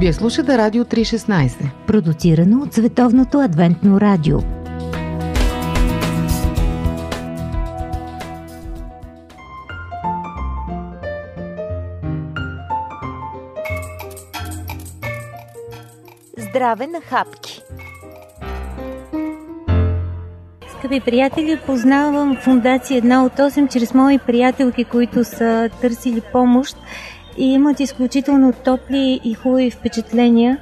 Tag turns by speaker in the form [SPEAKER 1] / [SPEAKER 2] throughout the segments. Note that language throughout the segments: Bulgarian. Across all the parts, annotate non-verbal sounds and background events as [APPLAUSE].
[SPEAKER 1] Вие слушате Радио 316.
[SPEAKER 2] Продуцирано от Световното адвентно радио. Здраве на хапки! Скъпи приятели, познавам фундация една от 8 чрез мои приятелки, които са търсили помощ и имат изключително топли и хубави впечатления.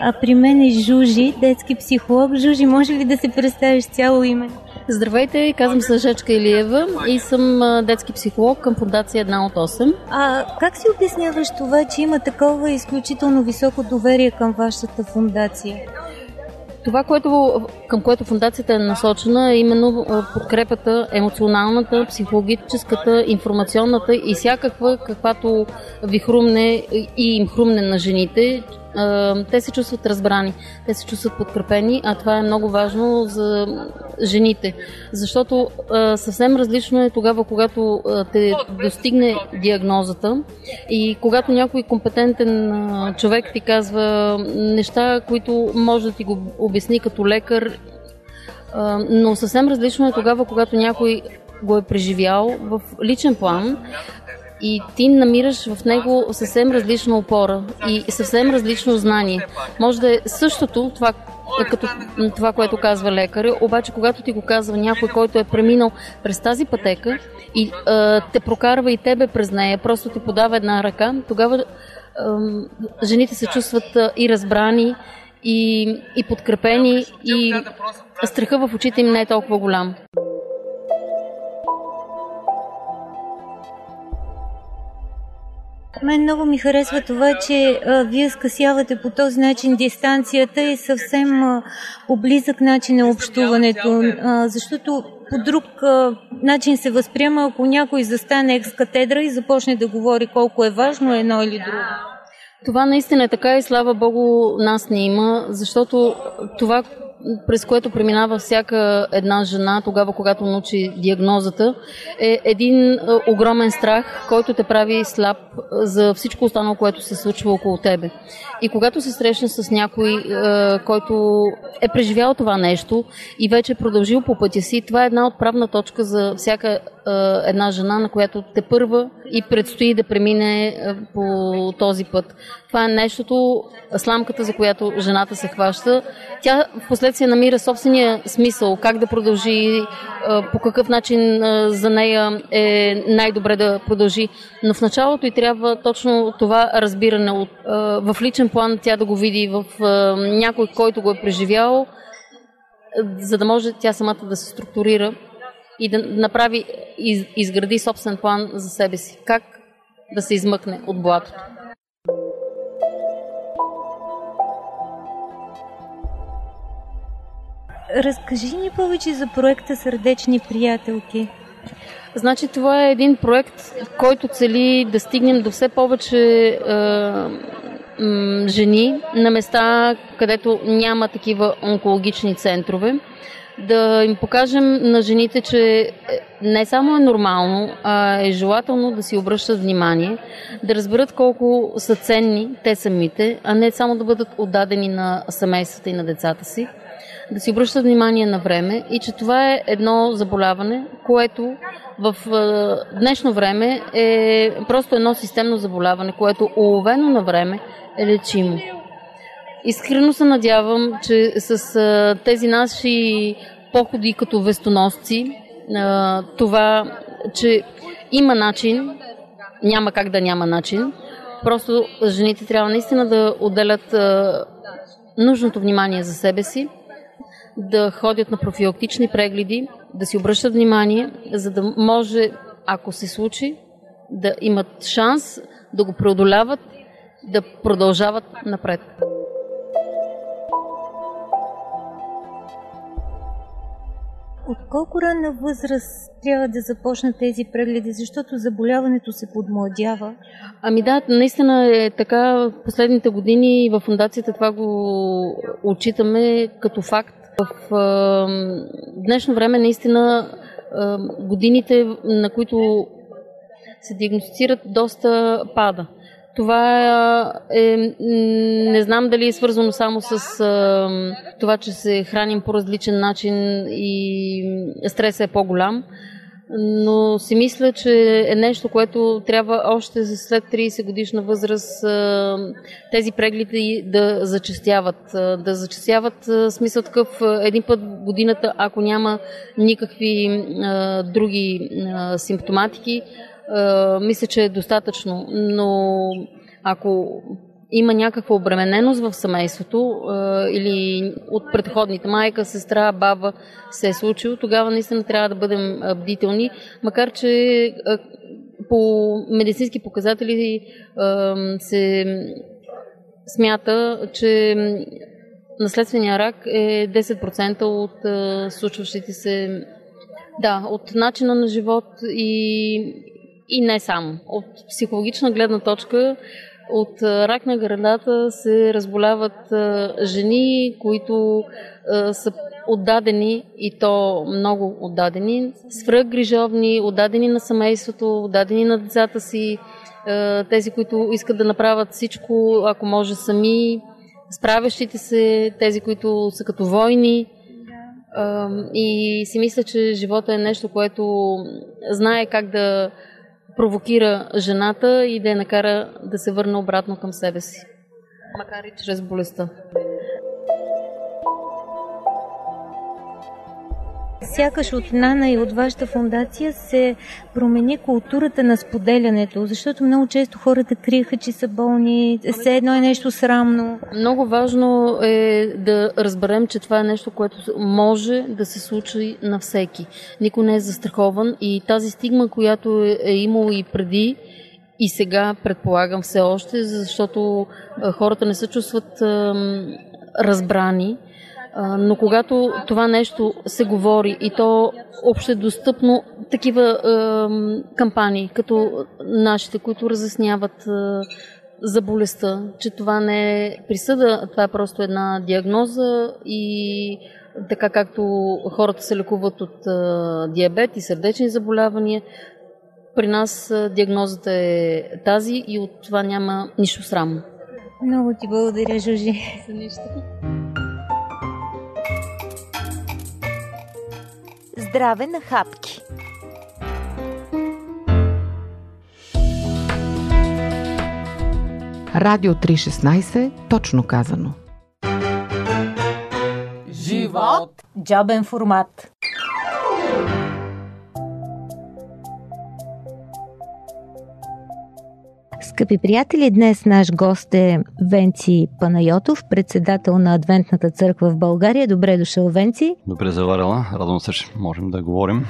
[SPEAKER 2] А при мен е Жужи, детски психолог. Жужи, може ли да се представиш цяло име?
[SPEAKER 3] Здравейте, казвам се Жечка Илиева и съм детски психолог към фундация една от 8.
[SPEAKER 2] А как си обясняваш това, че има такова изключително високо доверие към вашата фундация?
[SPEAKER 3] Това, което, към което фундацията е насочена, е именно подкрепата, емоционалната, психологическата, информационната и всякаква, каквато ви хрумне и им хрумне на жените, те се чувстват разбрани, те се чувстват подкрепени, а това е много важно за жените. Защото съвсем различно е тогава, когато те достигне диагнозата и когато някой компетентен човек ти казва неща, които може да ти го обясни като лекар, но съвсем различно е тогава, когато някой го е преживял в личен план и ти намираш в него съвсем различна опора и съвсем различно знание. Може да е същото това, като това, което казва лекаря, обаче когато ти го казва някой, който е преминал през тази пътека и а, те прокарва и тебе през нея, просто ти подава една ръка, тогава а, жените се чувстват а, и разбрани, и, и подкрепени, и страха в очите им не е толкова голям.
[SPEAKER 2] Мен много ми харесва това, че а, вие скъсявате по този начин дистанцията и съвсем а, близък начин на общуването, а, защото по друг а, начин се възприема, ако някой застане екс катедра и започне да говори колко е важно едно или друго.
[SPEAKER 3] Това наистина е така и слава Богу нас не има, защото това, през което преминава всяка една жена тогава, когато научи диагнозата, е един огромен страх, който те прави слаб за всичко останало, което се случва около тебе. И когато се срещна с някой, който е преживял това нещо и вече е продължил по пътя си, това е една отправна точка за всяка една жена, на която те първа и предстои да премине по този път. Това е нещото, сламката, за която жената се хваща. Тя в последствие намира собствения смисъл, как да продължи, по какъв начин за нея е най-добре да продължи. Но в началото и трябва точно това разбиране в личен план тя да го види в някой, който го е преживял, за да може тя самата да се структурира и да направи, из, изгради собствен план за себе си. Как да се измъкне от блатото.
[SPEAKER 2] Разкажи ни повече за проекта Сърдечни приятелки.
[SPEAKER 3] Значи това е един проект, който цели да стигнем до все повече е, жени на места, където няма такива онкологични центрове да им покажем на жените, че не само е нормално, а е желателно да си обръщат внимание, да разберат колко са ценни те самите, а не само да бъдат отдадени на семействата и на децата си, да си обръщат внимание на време и че това е едно заболяване, което в днешно време е просто едно системно заболяване, което уловено на време е лечимо. Искрено се надявам, че с тези наши походи като вестоносци, това, че има начин, няма как да няма начин, просто жените трябва наистина да отделят нужното внимание за себе си, да ходят на профилактични прегледи, да си обръщат внимание, за да може, ако се случи, да имат шанс да го преодоляват, да продължават напред.
[SPEAKER 2] От колко ранна възраст трябва да започнат тези прегледи, защото заболяването се подмладява?
[SPEAKER 3] Ами да, наистина е така. Последните години в фундацията това го отчитаме като факт. В е, днешно време наистина е, годините, на които се диагностицират, доста пада. Това е, не знам дали е свързано само с това, че се храним по различен начин и стресът е по-голям, но си мисля, че е нещо, което трябва още след 30 годишна възраст тези прегледи да зачастяват. Да зачастяват смисъл такъв един път годината, ако няма никакви други симптоматики, мисля, че е достатъчно. Но ако има някаква обремененост в семейството или от предходните майка, сестра, баба се е случило, тогава наистина трябва да бъдем бдителни, макар че по медицински показатели се смята, че наследствения рак е 10% от случващите се да, от начина на живот и, и не само. От психологична гледна точка от рак на гърдата се разболяват жени, които са отдадени и то много отдадени, свръхгрижовни, отдадени на семейството, отдадени на децата си, тези, които искат да направят всичко, ако може сами, справящите се, тези, които са като войни. И си мисля, че живота е нещо, което знае как да провокира жената и да я накара да се върне обратно към себе си. Макар и чрез болестта.
[SPEAKER 2] Сякаш от Нана и от вашата фундация се промени културата на споделянето, защото много често хората криеха, че са болни, все едно е нещо срамно.
[SPEAKER 3] Много важно е да разберем, че това е нещо, което може да се случи на всеки. Никой не е застрахован и тази стигма, която е, е имало и преди, и сега предполагам все още, защото хората не се чувстват разбрани но когато това нещо се говори и то общедостъпно, такива кампании, като нашите, които разясняват е, за болестта, че това не е присъда, това е просто една диагноза и така както хората се лекуват от диабет и сърдечни заболявания, при нас диагнозата е тази и от това няма нищо срамно.
[SPEAKER 2] Много ти благодаря, Жужи.
[SPEAKER 3] За нищо.
[SPEAKER 2] Здраве на хапки!
[SPEAKER 1] Радио 316, точно казано.
[SPEAKER 4] Живот! Джобен формат.
[SPEAKER 2] Скъпи приятели, днес наш гост е Венци Панайотов, председател на Адвентната църква в България. Добре дошъл, Венци.
[SPEAKER 5] Добре заварила. Радвам се, че можем да говорим.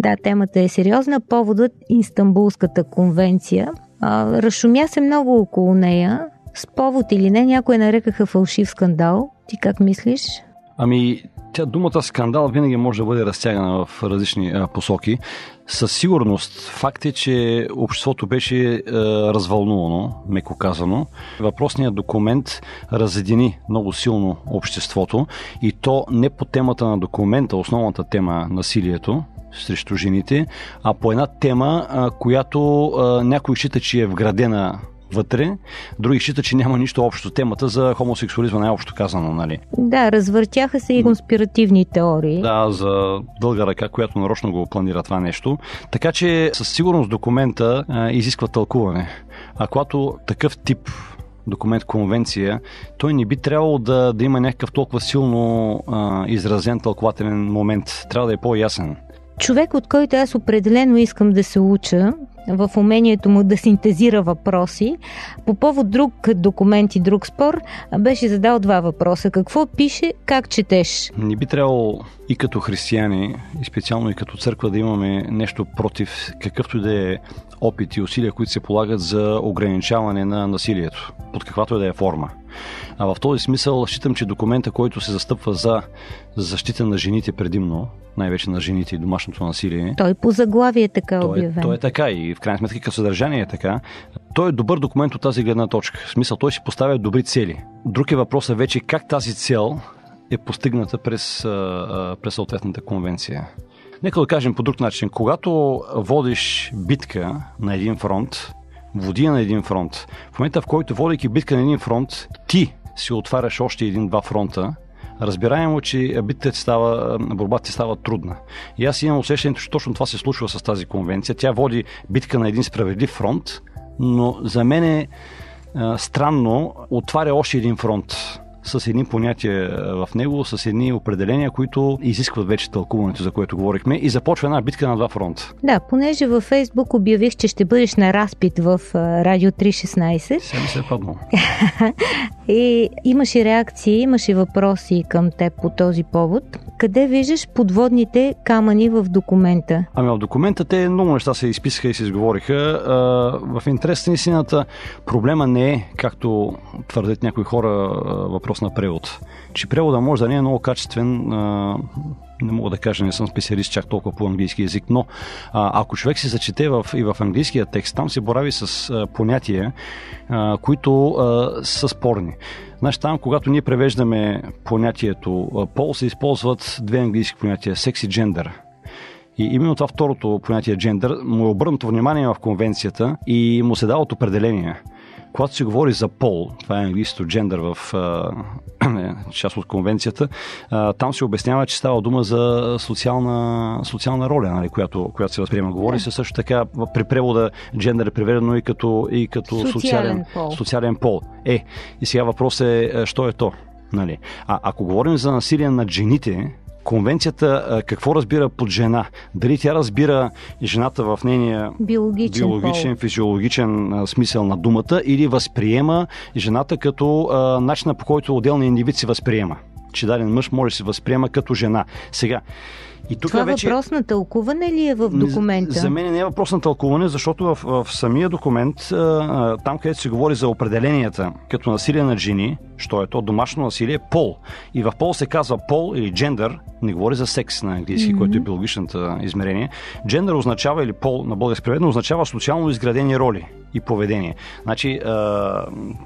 [SPEAKER 2] Да, темата е сериозна. Поводът Истанбулската конвенция. А, разшумя се много около нея. С повод или не, някои нарекаха фалшив скандал. Ти как мислиш?
[SPEAKER 5] Ами, тя думата скандал винаги може да бъде разтягана в различни а, посоки. Със сигурност факт е, че обществото беше а, развълнувано, меко казано. Въпросният документ разедини много силно обществото и то не по темата на документа, основната тема насилието, срещу жените, а по една тема, а, която а, някой счита, че е вградена вътре, други считат, че няма нищо общо. Темата за хомосексуализма най-общо казано, нали?
[SPEAKER 2] Да, развъртяха се и конспиративни теории.
[SPEAKER 5] Да, за дълга ръка, която нарочно го планира това нещо. Така че със сигурност документа а, изисква тълкуване. А когато такъв тип документ, конвенция, той не би трябвало да, да има някакъв толкова силно а, изразен тълкователен момент. Трябва да е по-ясен.
[SPEAKER 2] Човек, от който аз определено искам да се уча, в умението му да синтезира въпроси. По повод друг документ и друг спор беше задал два въпроса. Какво пише, как четеш?
[SPEAKER 5] Не би трябвало и като християни, и специално и като църква да имаме нещо против какъвто и да е опит и усилия, които се полагат за ограничаване на насилието, под каквато и да е форма. А в този смисъл считам, че документа, който се застъпва за защита на жените предимно, най-вече на жените и домашното насилие.
[SPEAKER 2] Той по заглавие е така
[SPEAKER 5] той,
[SPEAKER 2] обявен.
[SPEAKER 5] Той е така и в крайна сметка като съдържание е така. Той е добър документ от тази гледна точка. В смисъл, той си поставя добри цели. Друг е въпросът вече как тази цел е постигната през, през съответната конвенция. Нека да кажем по друг начин. Когато водиш битка на един фронт, води на един фронт. В момента, в който водейки битка на един фронт, ти си отваряш още един-два фронта, разбираемо, че битката ти става, борбата ти става трудна. И аз имам усещането, че точно това се случва с тази конвенция. Тя води битка на един справедлив фронт, но за мен е странно, отваря още един фронт с едни понятия в него, с едни определения, които изискват вече тълкуването, за което говорихме, и започва една битка на два фронта.
[SPEAKER 2] Да, понеже във Фейсбук обявих, че ще бъдеш на разпит в Радио 316.
[SPEAKER 5] Сега ми се е [LAUGHS]
[SPEAKER 2] и имаше реакции, имаше въпроси към теб по този повод. Къде виждаш подводните камъни в документа?
[SPEAKER 5] Ами в документа те много неща се изписаха и се изговориха. В интерес на истината проблема не е, както твърдят някои хора, въпрос на превод. Че превода може да не е много качествен, не мога да кажа, не съм специалист чак толкова по английски язик, но а, ако човек се зачете в, и в английския текст, там се борави с а, понятия, а, които а, са спорни. Значи там, когато ние превеждаме понятието пол, се използват две английски понятия секс и джендър. И именно това второто понятие джендър му е обърнато внимание в конвенцията и му се дават определения когато се говори за пол, това е английското джендър в а, част от конвенцията, там се обяснява, че става дума за социална, социална роля, нали, която, която се възприема. Говори се също така при превода джендър е преведено и като, и като социален,
[SPEAKER 2] социален, пол.
[SPEAKER 5] социален пол. Е, и сега въпрос е, що е то? Нали? А ако говорим за насилие над жените, конвенцията какво разбира под жена? Дали тя разбира жената в нейния
[SPEAKER 2] биологичен,
[SPEAKER 5] биологичен физиологичен смисъл на думата или възприема жената като начина по който отделния индивид се възприема? Че даден мъж може да се възприема като жена. Сега,
[SPEAKER 2] и тук Това вече... въпрос на тълкуване ли е в документа?
[SPEAKER 5] За мен не е въпрос на тълкуване, защото в, в самия документ, там където се говори за определенията като насилие на жени, що е то домашно насилие, пол. И в пол се казва пол или джендър, не говори за секс на английски, mm-hmm. който е биологичната измерение. Джендър означава, или пол на български преведено, означава социално изградени роли и поведение. Значи,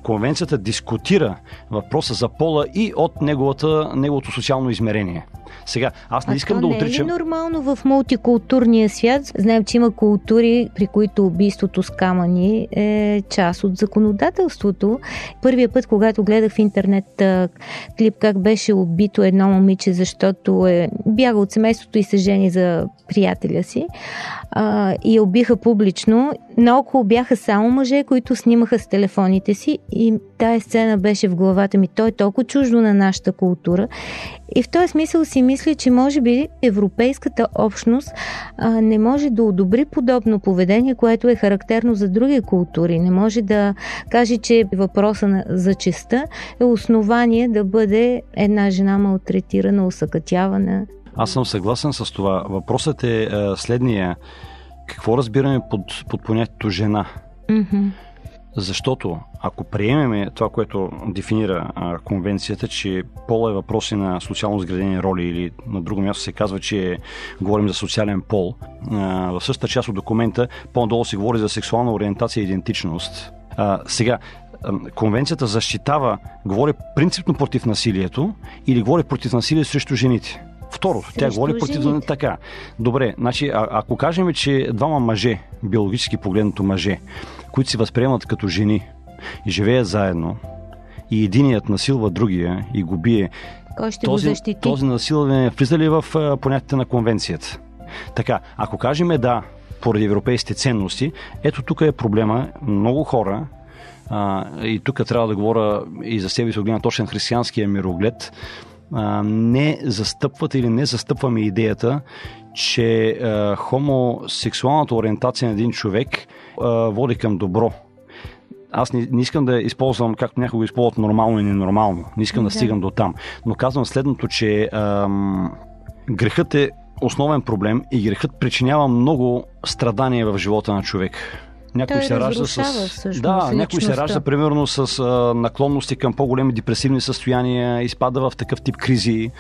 [SPEAKER 5] конвенцията дискутира въпроса за пола и от неговата, неговото социално измерение. Сега, аз не искам
[SPEAKER 2] а
[SPEAKER 5] да отричам.
[SPEAKER 2] Не е ли нормално в мултикултурния свят? Знаем, че има култури, при които убийството с камъни е част от законодателството. Първия път, когато гледах в интернет клип как беше убито едно момиче, защото е бяга от семейството и се жени за приятеля си а, и я убиха публично. Наоколо бяха само мъже, които снимаха с телефоните си и тая сцена беше в главата ми. Той е толкова чуждо на нашата култура. И в този смисъл си мисля, че може би европейската общност а, не може да одобри подобно поведение, което е характерно за други култури. Не може да каже, че въпроса на, за честа е основание да бъде една жена малтретирана, усъкътявана.
[SPEAKER 5] Аз съм съгласен с това. Въпросът е, е следния. Какво разбираме под, под понятието жена?
[SPEAKER 2] Mm-hmm.
[SPEAKER 5] Защото ако приемеме това, което дефинира а, конвенцията, че пола е въпроси на социално сградени роли или на друго място се казва, че говорим за социален пол, а, в същата част от документа по-надолу се говори за сексуална ориентация и идентичност. А, сега, конвенцията защитава, говори принципно против насилието или говори против насилие срещу жените. Второ, тя говори против така. Добре, значи, а, ако кажем, че двама мъже, биологически погледнато мъже, които се възприемат като жени и живеят заедно, и единият насилва другия и го бие,
[SPEAKER 2] Кой ще
[SPEAKER 5] този,
[SPEAKER 2] го защити?
[SPEAKER 5] този насилване влиза ли в понятите на конвенцията? Така, ако кажем да, поради европейските ценности, ето тук е проблема. Много хора, а, и тук трябва да говоря и за себе си от гледна точен християнския мироглед, а, не застъпват или не застъпваме идеята, че а, хомосексуалната ориентация на един човек а, води към добро. Аз не, не искам да използвам, както някои го използват, нормално и ненормално. Не искам да, да стигам до там. Но казвам следното, че ам, грехът е основен проблем и грехът причинява много страдания в живота на човек.
[SPEAKER 2] Някой Той се ражда с. Всъщност,
[SPEAKER 5] да, някой се ражда примерно с а, наклонности към по-големи депресивни състояния, изпада в такъв тип кризи.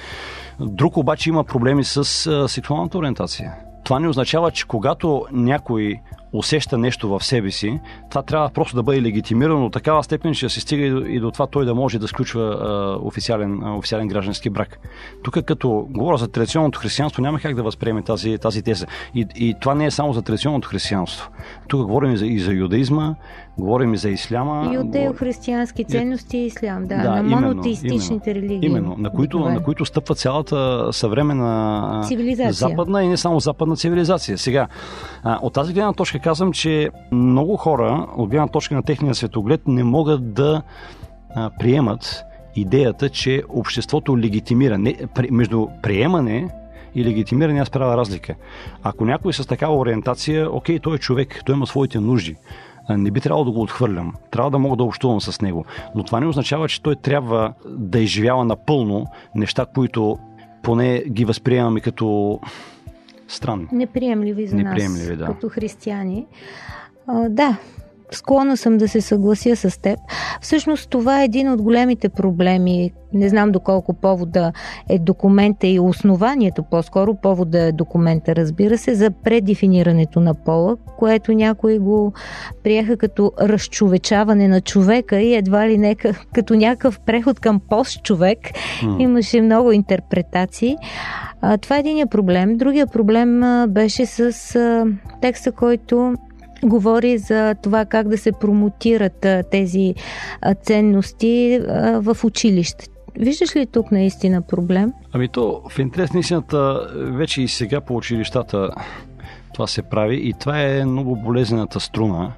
[SPEAKER 5] Друг обаче има проблеми с а, сексуалната ориентация. Това не означава, че когато някой усеща нещо в себе си, това трябва просто да бъде легитимирано до такава степен, че да се стига и до, и до това той да може да сключва а, официален, а, официален граждански брак. Тук като говоря за традиционното християнство, няма как да възприеме тази, тази теза. И, и това не е само за традиционното християнство. Тук говорим и за, и за юдаизма, говорим и за исляма.
[SPEAKER 2] Юдео-християнски ценности и ислям, да, да на монотеистичните
[SPEAKER 5] именно,
[SPEAKER 2] религии.
[SPEAKER 5] Именно, на които, на които стъпва цялата съвременна
[SPEAKER 2] цивилизация.
[SPEAKER 5] западна и не само западна цивилизация. Сега, от тази гледна точка казвам, че много хора, от гледна точка на техния светоглед, не могат да приемат идеята, че обществото легитимира. Не, между приемане и легитимиране аз правя разлика. Ако някой е с такава ориентация, окей, той е човек, той има своите нужди не би трябвало да го отхвърлям. Трябва да мога да общувам с него. Но това не означава, че той трябва да изживява напълно неща, които поне ги възприемаме като странни.
[SPEAKER 2] Неприемливи за
[SPEAKER 5] Неприемливи,
[SPEAKER 2] нас,
[SPEAKER 5] да.
[SPEAKER 2] като християни. А, да, склонна съм да се съглася с теб. Всъщност това е един от големите проблеми. Не знам доколко повода е документа и основанието, по-скоро повода е документа, разбира се, за предефинирането на пола, което някои го приеха като разчовечаване на човека и едва ли не като някакъв преход към пост-човек. Mm. Имаше много интерпретации. А, това е един проблем. Другия проблем а, беше с а, текста, който говори за това как да се промотират тези ценности в училище. Виждаш ли тук наистина проблем?
[SPEAKER 5] Ами то в интерес на истината вече и сега по училищата това се прави и това е много болезнената струна.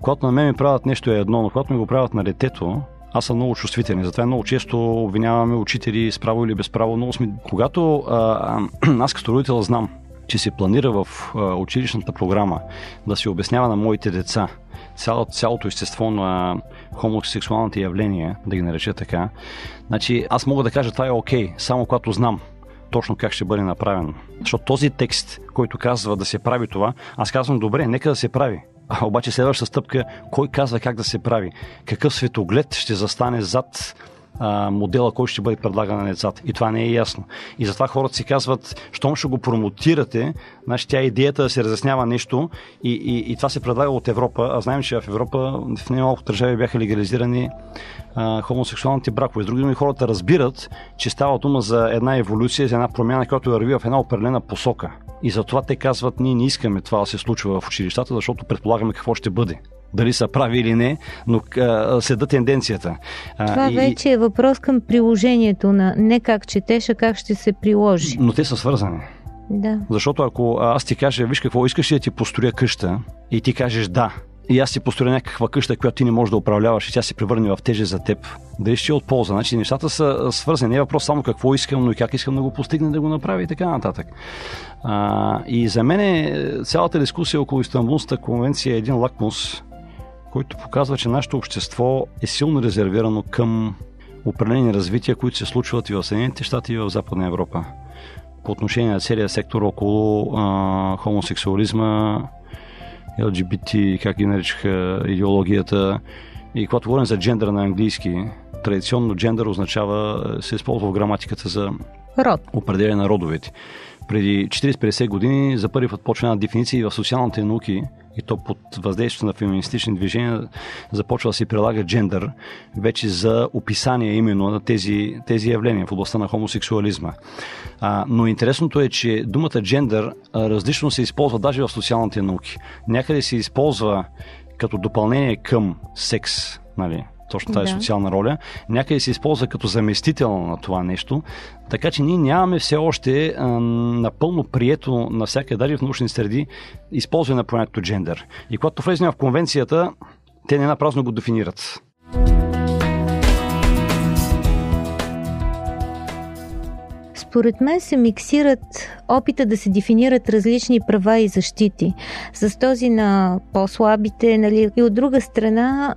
[SPEAKER 5] Когато на мен ми правят нещо е едно, но когато ми го правят на детето, аз съм много чувствителен. Затова много често обвиняваме учители с право или без право. Много сме... Когато а, [CLEARS THROAT] аз като родител знам, че се планира в училищната програма да се обяснява на моите деца цялото, цялото естество на хомосексуалните явления, да ги нареча така, значи аз мога да кажа това е окей, само когато знам точно как ще бъде направено. Защото този текст, който казва да се прави това, аз казвам добре, нека да се прави. Обаче следваща стъпка, кой казва как да се прави? Какъв светоглед ще застане зад модела, който ще бъде предлаган на децата. И това не е ясно. И затова хората си казват, щом ще го промотирате, значи тя е идеята да се разяснява нещо и, и, и това се предлага от Европа. А знаем, че в Европа в немалко държави бяха легализирани а, хомосексуалните бракове. С други думи, хората разбират, че става дума за една еволюция, за една промяна, която върви в една определена посока. И затова те казват, ние не искаме това да се случва в училищата, защото предполагаме какво ще бъде дали са прави или не, но а, следа тенденцията.
[SPEAKER 2] Това и, вече е въпрос към приложението на не как четеш, а как ще се приложи.
[SPEAKER 5] Но те са свързани.
[SPEAKER 2] Да.
[SPEAKER 5] Защото ако аз ти кажа, виж какво искаш да ти построя къща и ти кажеш да, и аз си построя някаква къща, която ти не можеш да управляваш и тя се превърне в теже за теб, дали ще е от полза. Значи нещата са свързани. Не е въпрос само какво искам, но и как искам да го постигна, да го направя и така нататък. А, и за мен цялата дискусия около Истанбулската конвенция е един лакмус, който показва, че нашето общество е силно резервирано към определени развития, които се случват и в Съединените щати, и в Западна Европа. По отношение на целия сектор около а, хомосексуализма, LGBT, как ги наричаха идеологията. И когато говорим за джендър на английски, традиционно джендър означава, се използва в граматиката за
[SPEAKER 2] Род.
[SPEAKER 5] определение на родовете. Преди 40-50 години за първи път почва една дефиниция в социалните науки и то под въздействието на феминистични движения започва да се прилага джендър вече за описание именно на тези, тези явления в областта на хомосексуализма. А, но интересното е, че думата джендър различно се използва даже в социалните науки. Някъде се използва като допълнение към секс, нали, точно тази да. социална роля, някъде се използва като заместител на това нещо, така че ние нямаме все още а, напълно прието навсякъде, даже в научни среди, използване на понятието джендър. И когато влезем в конвенцията, те не напразно го дефинират.
[SPEAKER 2] Според мен се миксират опита да се дефинират различни права и защити. С този на по-слабите, нали, и от друга страна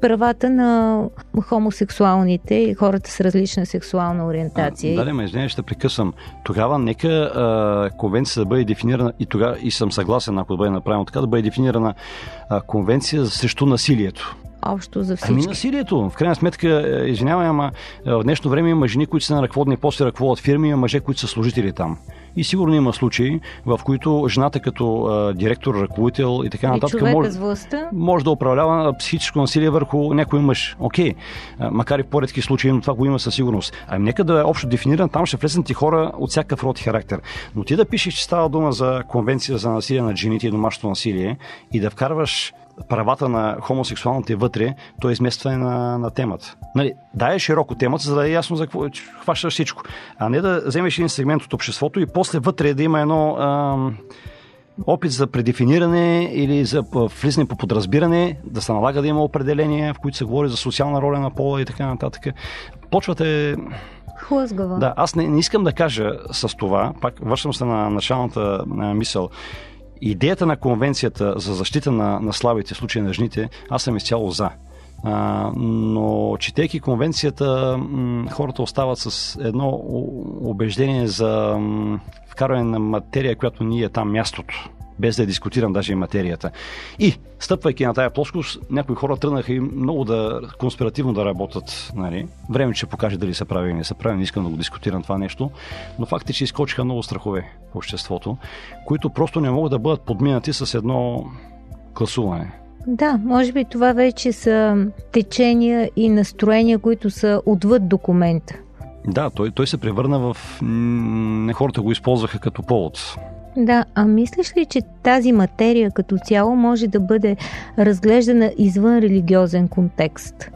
[SPEAKER 2] правата на хомосексуалните и хората с различна сексуална ориентация.
[SPEAKER 5] А, да, ме извиня, ще прекъсвам. Тогава нека а, конвенция да бъде дефинирана и тогава и съм съгласен, ако бъде направено така, да бъде дефинирана а, конвенция срещу насилието
[SPEAKER 2] общо за всички.
[SPEAKER 5] Ами насилието. В крайна сметка, е, извинявай, ама е, в днешно време има жени, които са на ръководни пости, ръководят фирми, има мъже, които са служители там. И сигурно има случаи, в които жената като а, директор, ръководител и така нататък
[SPEAKER 2] може,
[SPEAKER 5] може да управлява психическо насилие върху някой мъж. Окей, а, макар и в по-редки случаи, но това го има със сигурност. Ами нека да е общо дефиниран, там ще влезнат и хора от всякакъв род и характер. Но ти да пишеш, че става дума за конвенция за насилие на жените и домашното насилие и да вкарваш правата на хомосексуалните вътре, то е изместване на, на темата. Нали, да е широко темата, за да е ясно за какво хващаш всичко. А не да вземеш един сегмент от обществото и после вътре да има едно ам, опит за предефиниране или за влизане по подразбиране, да се налага да има определения, в които се говори за социална роля на пола и така нататък. Почвате
[SPEAKER 2] Хлъзгава.
[SPEAKER 5] Да, аз не, не искам да кажа с това, пак вършам се на началната на мисъл, идеята на конвенцията за защита на, на слабите случаи на жените, аз съм изцяло за. А, но четейки конвенцията, хората остават с едно убеждение за вкарване на материя, която ни е там мястото без да дискутирам даже и материята. И, стъпвайки на тая плоскост, някои хора тръгнаха и много да конспиративно да работят. Нали? Време ще покаже дали са прави или не са прави, не искам да го дискутирам това нещо, но факт е, че изкочиха много страхове в обществото, които просто не могат да бъдат подминати с едно класуване.
[SPEAKER 2] Да, може би това вече са течения и настроения, които са отвъд документа.
[SPEAKER 5] Да, той, той се превърна в... Не хората го използваха като повод.
[SPEAKER 2] Да, а мислиш ли, че тази материя като цяло може да бъде разглеждана извън религиозен контекст?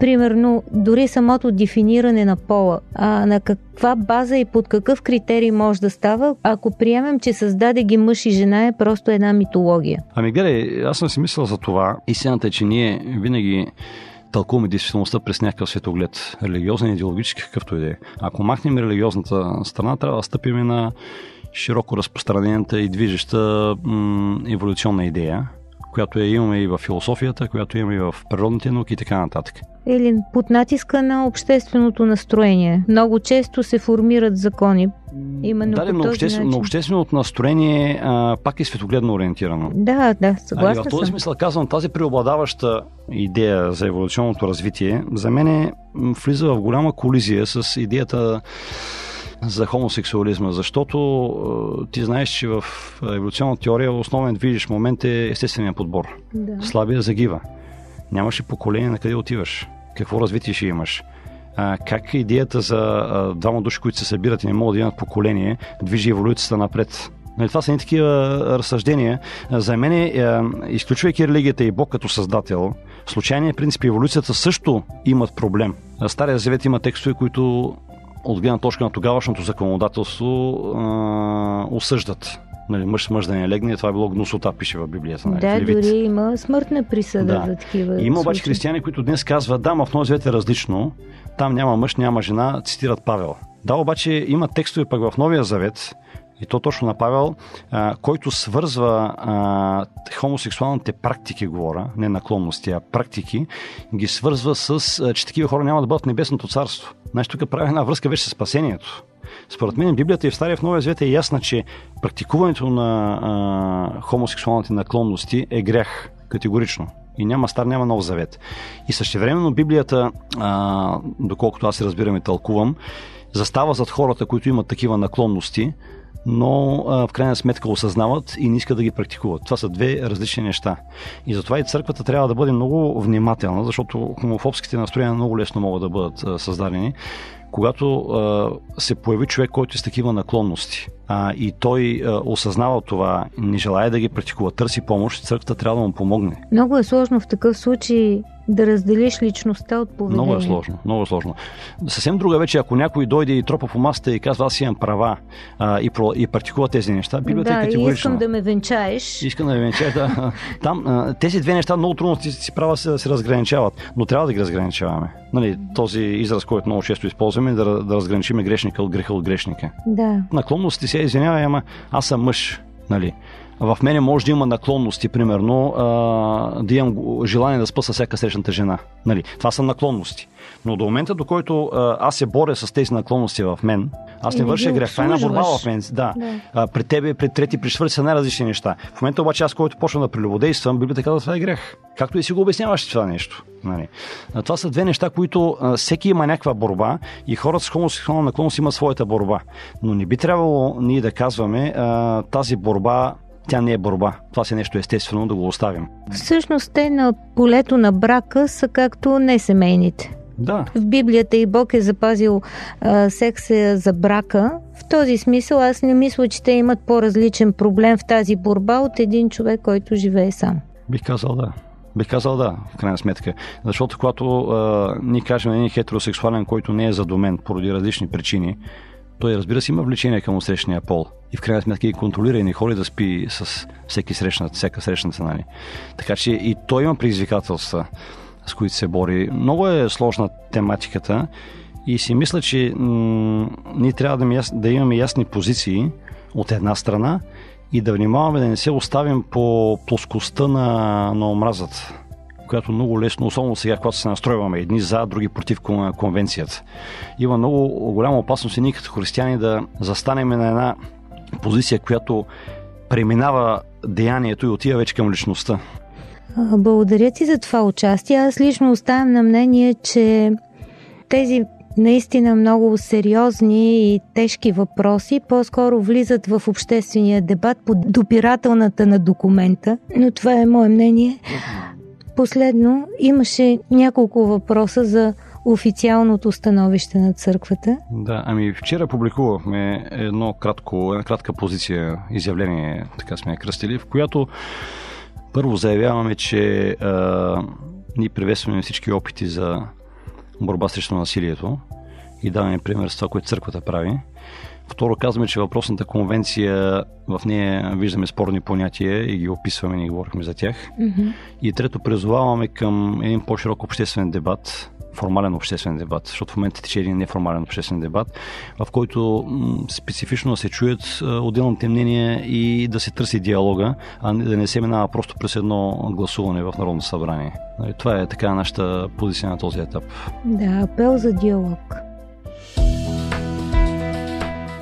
[SPEAKER 2] Примерно, дори самото дефиниране на пола, а на каква база и под какъв критерий може да става, ако приемем, че създаде ги мъж и жена е просто една митология?
[SPEAKER 5] Ами гледай, аз съм си мислил за това. Истината е, че ние винаги тълкуваме действителността през някакъв светоглед, религиозен, идеологически, какъвто и да е. Ако махнем религиозната страна, трябва да стъпим на широко разпространената и движеща м- еволюционна идея, която я имаме и в философията, която имаме и в природните науки и така нататък.
[SPEAKER 2] Елин, под натиска на общественото настроение. Много често се формират закони. Именно
[SPEAKER 5] да, но, обществен,
[SPEAKER 2] начин.
[SPEAKER 5] но общественото настроение а, пак е светогледно ориентирано.
[SPEAKER 2] Да, да,
[SPEAKER 5] А, и
[SPEAKER 2] съгласна
[SPEAKER 5] в този
[SPEAKER 2] съм.
[SPEAKER 5] смисъл казвам, тази преобладаваща идея за еволюционното развитие за мен е, влиза в голяма колизия с идеята за хомосексуализма, защото е, ти знаеш, че в еволюционната теория основен движещ момент е естествения подбор.
[SPEAKER 2] Да.
[SPEAKER 5] Слабия загива. Нямаше поколение на къде отиваш. Какво развитие ще имаш? А, как издеята за а, двама души, които се събират и не могат да имат поколение, движи еволюцията напред? Нали, това са не такива разсъждения. За мен, е, изключвайки религията и Бог като създател, случайният принцип и еволюцията също имат проблем. Стария завет има текстове, които от гледна точка на тогавашното законодателство а, осъждат. Нали, мъж с мъж да не легне, това е било гносота, пише в Библията. Нали,
[SPEAKER 2] Да,
[SPEAKER 5] Левит.
[SPEAKER 2] дори има смъртна присъда
[SPEAKER 5] Да.
[SPEAKER 2] за такива
[SPEAKER 5] И Има обаче
[SPEAKER 2] случаи.
[SPEAKER 5] християни, които днес казват, да, ма в Новия е различно, там няма мъж, няма жена, цитират Павел. Да, обаче има текстове пък в Новия Завет, и то точно на Павел, а, който свързва а, хомосексуалните практики, говоря, не наклонности, а практики, ги свързва с, а, че такива хора няма да бъдат в небесното царство. Значи тук прави една връзка вече с спасението. Според мен Библията и в Стария в Новия Завет е ясна, че практикуването на а, хомосексуалните наклонности е грях категорично. И няма стар, няма нов завет. И същевременно Библията, а, доколкото аз се разбирам и тълкувам, застава зад хората, които имат такива наклонности, но в крайна сметка осъзнават и не искат да ги практикуват. Това са две различни неща. И затова и църквата трябва да бъде много внимателна, защото хомофобските настроения много лесно могат да бъдат създадени когато а, се появи човек, който е с такива наклонности а, и той а, осъзнава това, не желая да ги практикува, търси помощ, църквата трябва да му помогне.
[SPEAKER 2] Много е сложно в такъв случай да разделиш личността от поведението.
[SPEAKER 5] Много е сложно, много е сложно. Съвсем друга вече, ако някой дойде и тропа по масата и казва, аз имам права а, и, про, и практикува тези неща, Библията
[SPEAKER 2] да,
[SPEAKER 5] е категорична.
[SPEAKER 2] искам да ме венчаеш.
[SPEAKER 5] Искам да ви венчая, да. [LAUGHS] Там а, тези две неща много трудно си, си права се, да се разграничават, но трябва да ги разграничаваме. Нали, този израз, който много често използваме, да, да разграничиме грешника от греха от грешника.
[SPEAKER 2] Да.
[SPEAKER 5] Наклонности се извинявай, ама аз съм мъж, нали? В мене може да има наклонности, примерно, а, да имам желание да спа с всяка срещната жена. Нали? Това са наклонности. Но до момента, до който а, аз се боря с тези наклонности в мен, аз не върша грех. Това е една борба в мен. Да. да. А, при тебе, при трети, при четвърти са най-различни неща. В момента обаче аз, който почвам да прелюбодействам, би казал, това е грех. Както и си го обясняваш това нещо. Нали. А, това са две неща, които а, всеки има някаква борба и хората с хомосексуална наклонност имат своята борба. Но не би трябвало ние да казваме а, тази борба тя не е борба. Това си е нещо естествено да го оставим.
[SPEAKER 2] Всъщност те на полето на брака са както не семейните.
[SPEAKER 5] Да.
[SPEAKER 2] В Библията и Бог е запазил а, секса за брака. В този смисъл аз не мисля, че те имат по-различен проблем в тази борба от един човек, който живее сам.
[SPEAKER 5] Бих казал да. Бих казал да, в крайна сметка. Защото когато а, ние кажем един хетеросексуален, който не е задумен поради различни причини, той разбира се има влечение към срещния пол. И в крайна сметка и контролира и не ходи да спи с всеки срещнат, всяка срещната, нали. Така че и той има предизвикателства с които се бори. Много е сложна тематиката и си мисля, че м- ние трябва да, да имаме ясни позиции от една страна и да внимаваме да не се оставим по плоскостта на, на омразата която много лесно, особено сега, когато се настройваме едни за, други против конвенцията. Има много голяма опасност и ние като християни да застанем на една позиция, която преминава деянието и отива вече към личността.
[SPEAKER 2] Благодаря ти за това участие. Аз лично оставам на мнение, че тези наистина много сериозни и тежки въпроси по-скоро влизат в обществения дебат по допирателната на документа, но това е мое мнение. Последно, имаше няколко въпроса за официалното становище на църквата.
[SPEAKER 5] Да, ами вчера публикувахме едно кратко, една кратка позиция, изявление, така сме кръстили, в която първо заявяваме, че а, ние приветстваме всички опити за борба срещу насилието и даваме пример с това, което църквата прави. Второ, казваме, че въпросната конвенция, в нея виждаме спорни понятия и ги описваме, ние говорихме за тях. Mm-hmm. И трето, призоваваме към един по-широк обществен дебат формален обществен дебат, защото в момента тече един неформален обществен дебат, в който специфично се чуят отделните мнения и да се търси диалога, а да не се минава просто през едно гласуване в Народно събрание. Нали, това е така нашата позиция на този етап.
[SPEAKER 2] Да, апел за диалог.